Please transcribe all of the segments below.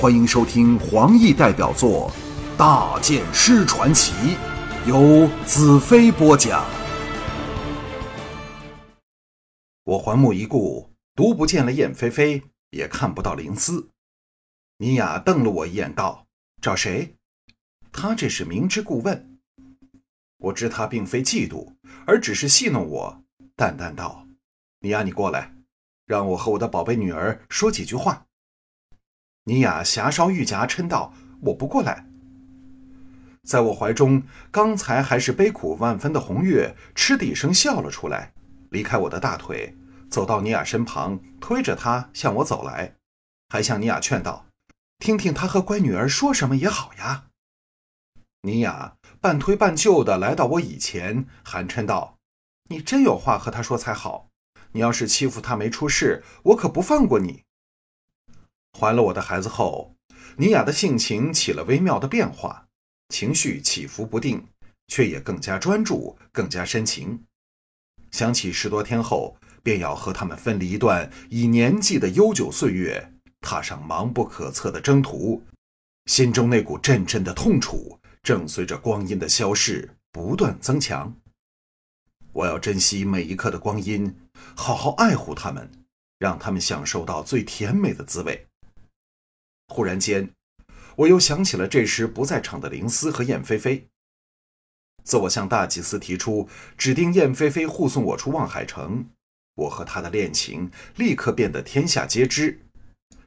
欢迎收听黄奕代表作《大剑师传奇》，由子飞播讲。我环目一顾，独不见了燕飞飞，也看不到灵思。尼雅瞪了我一眼，道：“找谁？”他这是明知故问。我知他并非嫉妒，而只是戏弄我，淡淡道：“尼雅，你过来，让我和我的宝贝女儿说几句话。”尼雅霞烧玉颊，嗔道：“我不过来。”在我怀中，刚才还是悲苦万分的红月，嗤的一声笑了出来，离开我的大腿，走到尼雅身旁，推着她向我走来，还向尼雅劝道：“听听他和乖女儿说什么也好呀。”尼雅半推半就的来到我以前，寒嗔道：“你真有话和他说才好。你要是欺负他没出事，我可不放过你。”怀了我的孩子后，尼雅的性情起了微妙的变化，情绪起伏不定，却也更加专注，更加深情。想起十多天后便要和他们分离一段以年纪的悠久岁月，踏上茫不可测的征途，心中那股阵阵的痛楚。正随着光阴的消逝不断增强。我要珍惜每一刻的光阴，好好爱护他们，让他们享受到最甜美的滋味。忽然间，我又想起了这时不在场的灵思和燕飞飞。自我向大祭司提出指定燕飞飞护送我出望海城，我和他的恋情立刻变得天下皆知。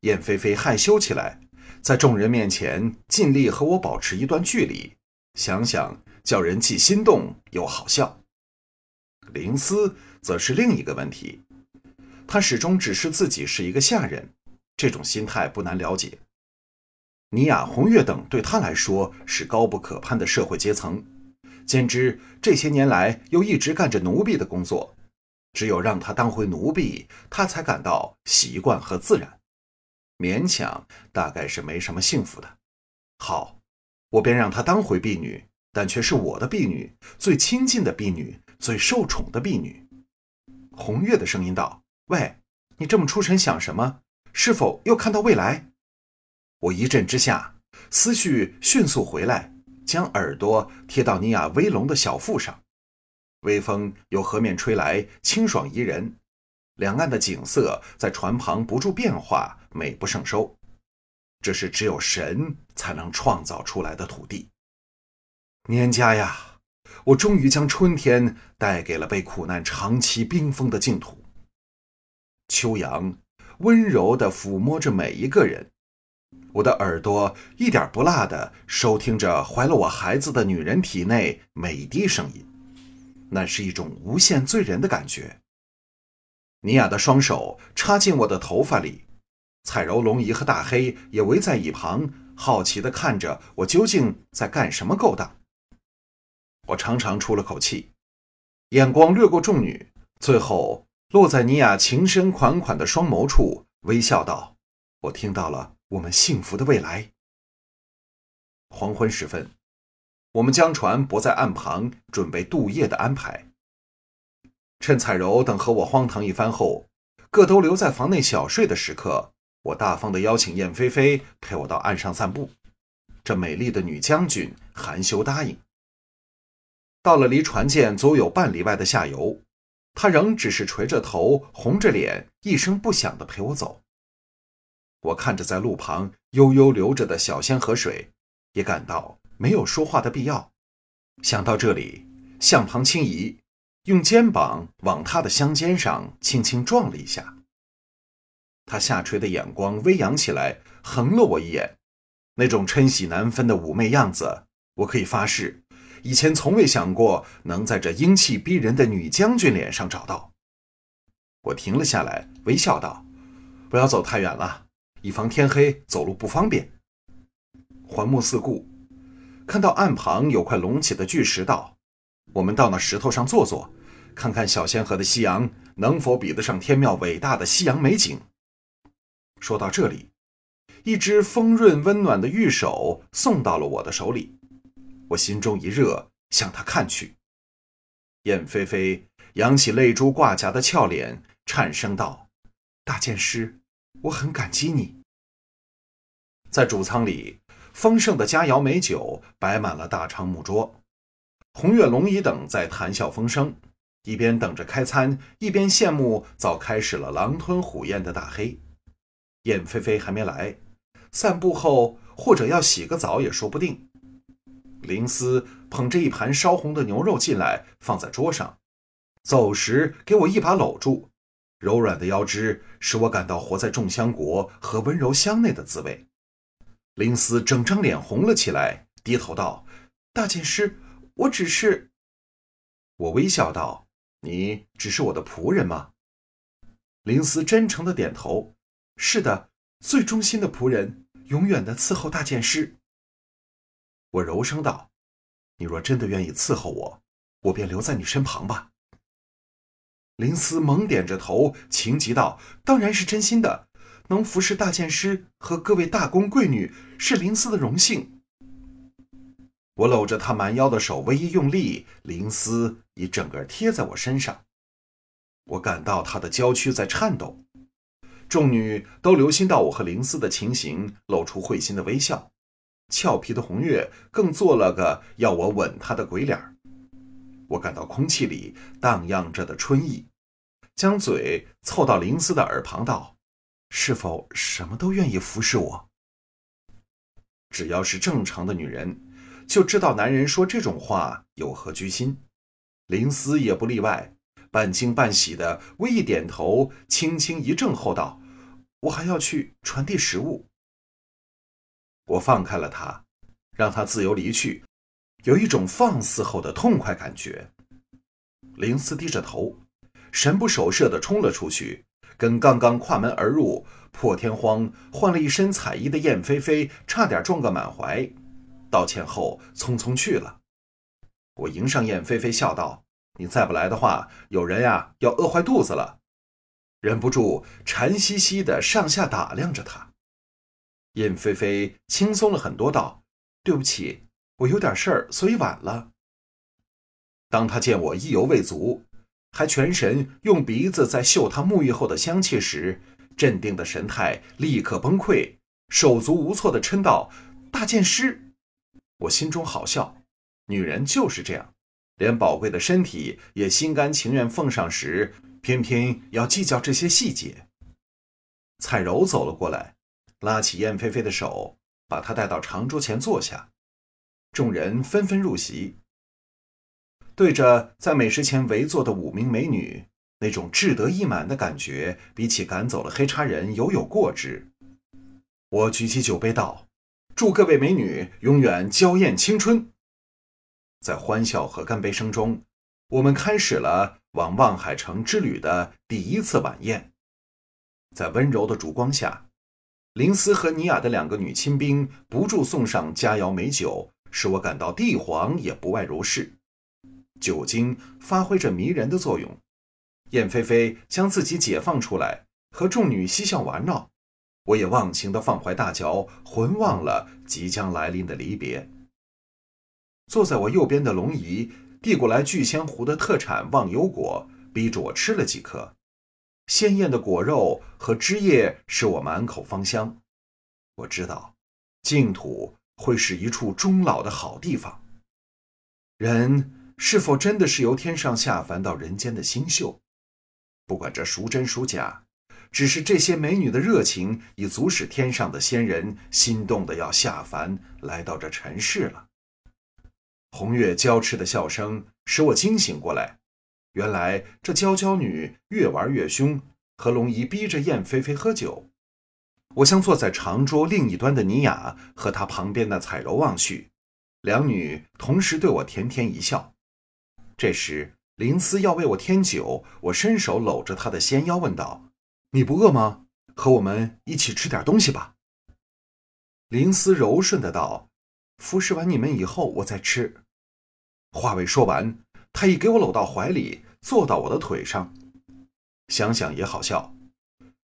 燕飞飞害羞起来。在众人面前尽力和我保持一段距离，想想叫人既心动又好笑。灵思则是另一个问题，他始终只是自己是一个下人，这种心态不难了解。尼雅、红月等对他来说是高不可攀的社会阶层，兼之这些年来又一直干着奴婢的工作，只有让他当回奴婢，他才感到习惯和自然。勉强大概是没什么幸福的。好，我便让她当回婢女，但却是我的婢女，最亲近的婢女，最受宠的婢女。红月的声音道：“喂，你这么出神想什么？是否又看到未来？”我一震之下，思绪迅速回来，将耳朵贴到尼亚威龙的小腹上。微风由河面吹来，清爽宜人。两岸的景色在船旁不住变化，美不胜收。这是只有神才能创造出来的土地。年家呀，我终于将春天带给了被苦难长期冰封的净土。秋阳温柔地抚摸着每一个人，我的耳朵一点不落地收听着怀了我孩子的女人体内每滴声音，那是一种无限醉人的感觉。尼亚的双手插进我的头发里，彩柔、龙姨和大黑也围在一旁，好奇地看着我究竟在干什么勾当。我长长出了口气，眼光掠过众女，最后落在尼亚情深款款的双眸处，微笑道：“我听到了我们幸福的未来。”黄昏时分，我们将船泊在岸旁，准备渡夜的安排。趁彩柔等和我荒唐一番后，各都留在房内小睡的时刻，我大方的邀请燕飞飞陪我到岸上散步。这美丽的女将军含羞答应。到了离船舰足有半里外的下游，她仍只是垂着头，红着脸，一声不响的陪我走。我看着在路旁悠悠流着的小仙河水，也感到没有说话的必要。想到这里，向旁轻移。用肩膀往他的香肩上轻轻撞了一下，他下垂的眼光微扬起来，横了我一眼，那种嗔喜难分的妩媚样子，我可以发誓，以前从未想过能在这英气逼人的女将军脸上找到。我停了下来，微笑道：“不要走太远了，以防天黑走路不方便。”环目四顾，看到岸旁有块隆起的巨石，道：“我们到那石头上坐坐。”看看小仙河的夕阳能否比得上天庙伟大的夕阳美景。说到这里，一只丰润温暖的玉手送到了我的手里，我心中一热，向他看去。燕飞飞扬起泪珠挂颊的俏脸，颤声道：“大剑师，我很感激你。”在主舱里，丰盛的佳肴美酒摆满了大长木桌，红月、龙姨等在谈笑风生，一边等着开餐，一边羡慕早开始了狼吞虎咽的大黑。燕飞飞还没来，散步后或者要洗个澡也说不定。林思捧着一盘烧红的牛肉进来，放在桌上，走时给我一把搂住，柔软的腰肢使我感到活在众香国和温柔乡内的滋味。林思整张脸红了起来，低头道：“大剑师，我只是……”我微笑道：“你只是我的仆人吗？”林思真诚的点头：“是的，最忠心的仆人，永远的伺候大剑师。”我柔声道：“你若真的愿意伺候我，我便留在你身旁吧。”林思猛点着头，情急道：“当然是真心的。”能服侍大剑师和各位大公贵女是林思的荣幸。我搂着他蛮腰的手微一用力，林思已整个贴在我身上。我感到他的娇躯在颤抖。众女都留心到我和林思的情形，露出会心的微笑。俏皮的红月更做了个要我吻她的鬼脸我感到空气里荡漾着的春意，将嘴凑到林思的耳旁道。是否什么都愿意服侍我？只要是正常的女人，就知道男人说这种话有何居心。林思也不例外，半惊半喜的微一点头，轻轻一怔后道：“我还要去传递食物。”我放开了他，让他自由离去，有一种放肆后的痛快感觉。林思低着头，神不守舍的冲了出去。跟刚刚跨门而入、破天荒换了一身彩衣的燕飞飞差点撞个满怀，道歉后匆匆去了。我迎上燕飞飞，笑道：“你再不来的话，有人呀要饿坏肚子了。”忍不住馋兮兮的上下打量着他。燕飞飞轻松了很多，道：“对不起，我有点事儿，所以晚了。”当他见我意犹未足。还全神用鼻子在嗅他沐浴后的香气时，镇定的神态立刻崩溃，手足无措的嗔道：“大剑师！”我心中好笑，女人就是这样，连宝贵的身体也心甘情愿奉上时，偏偏要计较这些细节。彩柔走了过来，拉起燕飞飞的手，把她带到长桌前坐下，众人纷纷入席。对着在美食前围坐的五名美女，那种志得意满的感觉，比起赶走了黑叉人犹有过之。我举起酒杯道：“祝各位美女永远娇艳青春。”在欢笑和干杯声中，我们开始了往望海城之旅的第一次晚宴。在温柔的烛光下，林思和尼雅的两个女亲兵不住送上佳肴美酒，使我感到帝皇也不外如是。酒精发挥着迷人的作用，燕飞飞将自己解放出来，和众女嬉笑玩闹，我也忘情的放怀大嚼，浑忘了即将来临的离别。坐在我右边的龙姨递过来聚仙湖的特产忘忧果，逼着我吃了几颗，鲜艳的果肉和汁液使我满口芳香。我知道，净土会是一处终老的好地方，人。是否真的是由天上下凡到人间的星宿？不管这孰真孰假，只是这些美女的热情已足使天上的仙人心动的要下凡来到这尘世了。红月娇痴的笑声使我惊醒过来，原来这娇娇女越玩越凶，和龙姨逼着燕飞飞喝酒。我向坐在长桌另一端的尼雅和她旁边的彩柔望去，两女同时对我甜甜一笑。这时，林思要为我添酒，我伸手搂着她的纤腰，问道：“你不饿吗？和我们一起吃点东西吧。”林思柔顺的道：“服侍完你们以后，我再吃。”话未说完，他已给我搂到怀里，坐到我的腿上。想想也好笑，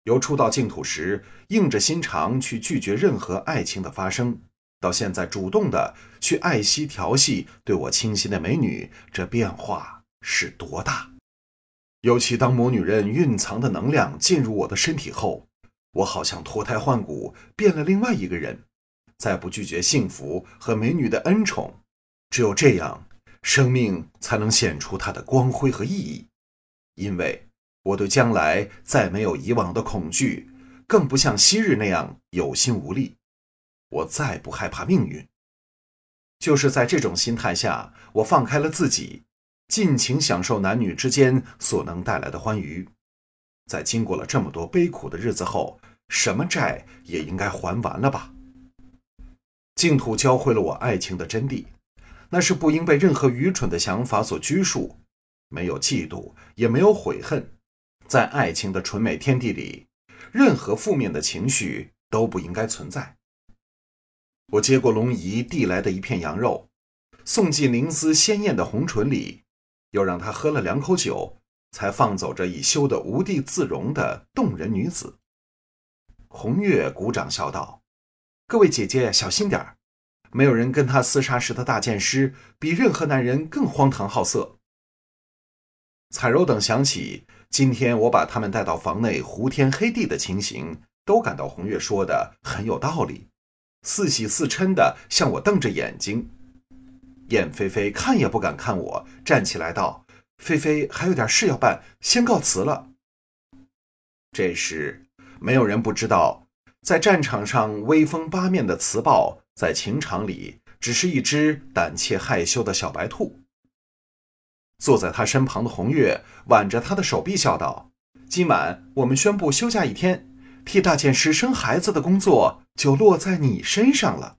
由初到净土时硬着心肠去拒绝任何爱情的发生。到现在，主动的去爱惜调戏对我倾心的美女，这变化是多大？尤其当魔女人蕴藏的能量进入我的身体后，我好像脱胎换骨，变了另外一个人，再不拒绝幸福和美女的恩宠。只有这样，生命才能显出它的光辉和意义。因为我对将来再没有以往的恐惧，更不像昔日那样有心无力。我再不害怕命运。就是在这种心态下，我放开了自己，尽情享受男女之间所能带来的欢愉。在经过了这么多悲苦的日子后，什么债也应该还完了吧？净土教会了我爱情的真谛，那是不应被任何愚蠢的想法所拘束，没有嫉妒，也没有悔恨。在爱情的纯美天地里，任何负面的情绪都不应该存在。我接过龙姨递来的一片羊肉，送进灵丝鲜艳的红唇里，又让她喝了两口酒，才放走这已羞得无地自容的动人女子。红月鼓掌笑道：“各位姐姐小心点儿，没有人跟他厮杀时的大剑师比任何男人更荒唐好色。”彩柔等想起今天我把他们带到房内胡天黑地的情形，都感到红月说的很有道理。似喜似嗔的向我瞪着眼睛，燕飞飞看也不敢看我，站起来道：“菲菲还有点事要办，先告辞了。”这时，没有人不知道，在战场上威风八面的雌豹，在情场里只是一只胆怯害羞的小白兔。坐在他身旁的红月挽着他的手臂笑道：“今晚我们宣布休假一天。”替大剑师生孩子的工作就落在你身上了。